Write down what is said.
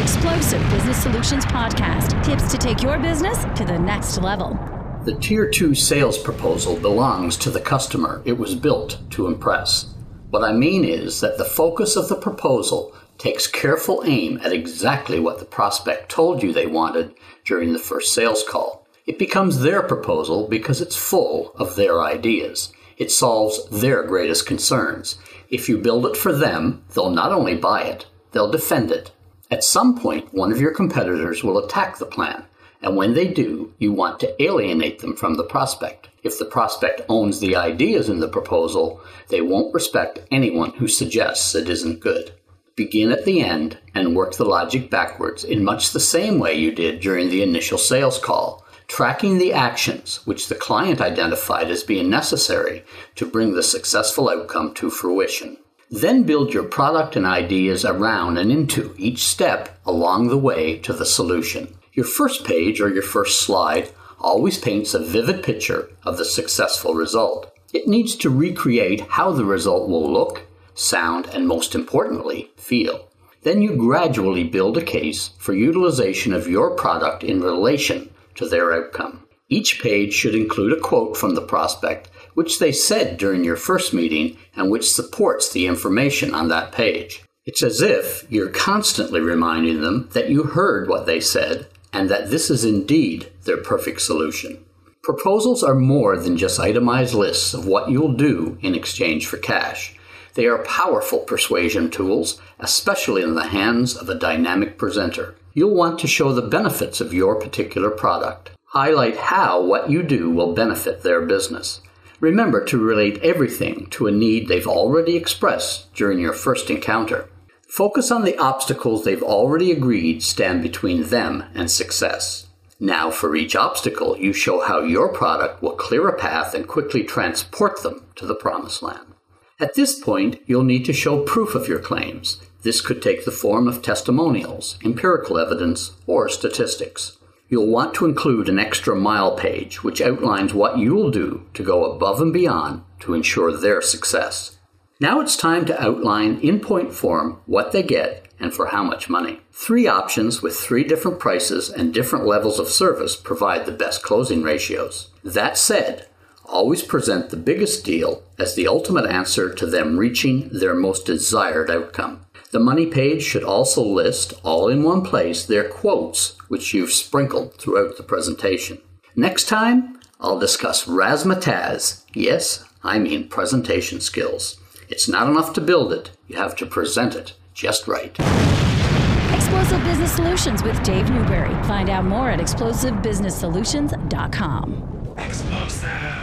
Explosive Business Solutions Podcast tips to take your business to the next level. The Tier 2 sales proposal belongs to the customer it was built to impress. What I mean is that the focus of the proposal takes careful aim at exactly what the prospect told you they wanted during the first sales call. It becomes their proposal because it's full of their ideas. It solves their greatest concerns. If you build it for them, they'll not only buy it, they'll defend it. At some point, one of your competitors will attack the plan, and when they do, you want to alienate them from the prospect. If the prospect owns the ideas in the proposal, they won't respect anyone who suggests it isn't good. Begin at the end and work the logic backwards in much the same way you did during the initial sales call, tracking the actions which the client identified as being necessary to bring the successful outcome to fruition. Then build your product and ideas around and into each step along the way to the solution. Your first page or your first slide always paints a vivid picture of the successful result. It needs to recreate how the result will look, sound, and most importantly, feel. Then you gradually build a case for utilization of your product in relation to their outcome. Each page should include a quote from the prospect which they said during your first meeting and which supports the information on that page. It's as if you're constantly reminding them that you heard what they said and that this is indeed their perfect solution. Proposals are more than just itemized lists of what you'll do in exchange for cash. They are powerful persuasion tools, especially in the hands of a dynamic presenter. You'll want to show the benefits of your particular product. Highlight how what you do will benefit their business. Remember to relate everything to a need they've already expressed during your first encounter. Focus on the obstacles they've already agreed stand between them and success. Now, for each obstacle, you show how your product will clear a path and quickly transport them to the promised land. At this point, you'll need to show proof of your claims. This could take the form of testimonials, empirical evidence, or statistics. You'll want to include an extra mile page which outlines what you'll do to go above and beyond to ensure their success. Now it's time to outline in point form what they get and for how much money. Three options with three different prices and different levels of service provide the best closing ratios. That said, always present the biggest deal as the ultimate answer to them reaching their most desired outcome. The money page should also list, all in one place, their quotes, which you've sprinkled throughout the presentation. Next time, I'll discuss razzmatazz. Yes, I mean presentation skills. It's not enough to build it, you have to present it just right. Explosive Business Solutions with Dave Newberry. Find out more at explosivebusinesssolutions.com. Explosive.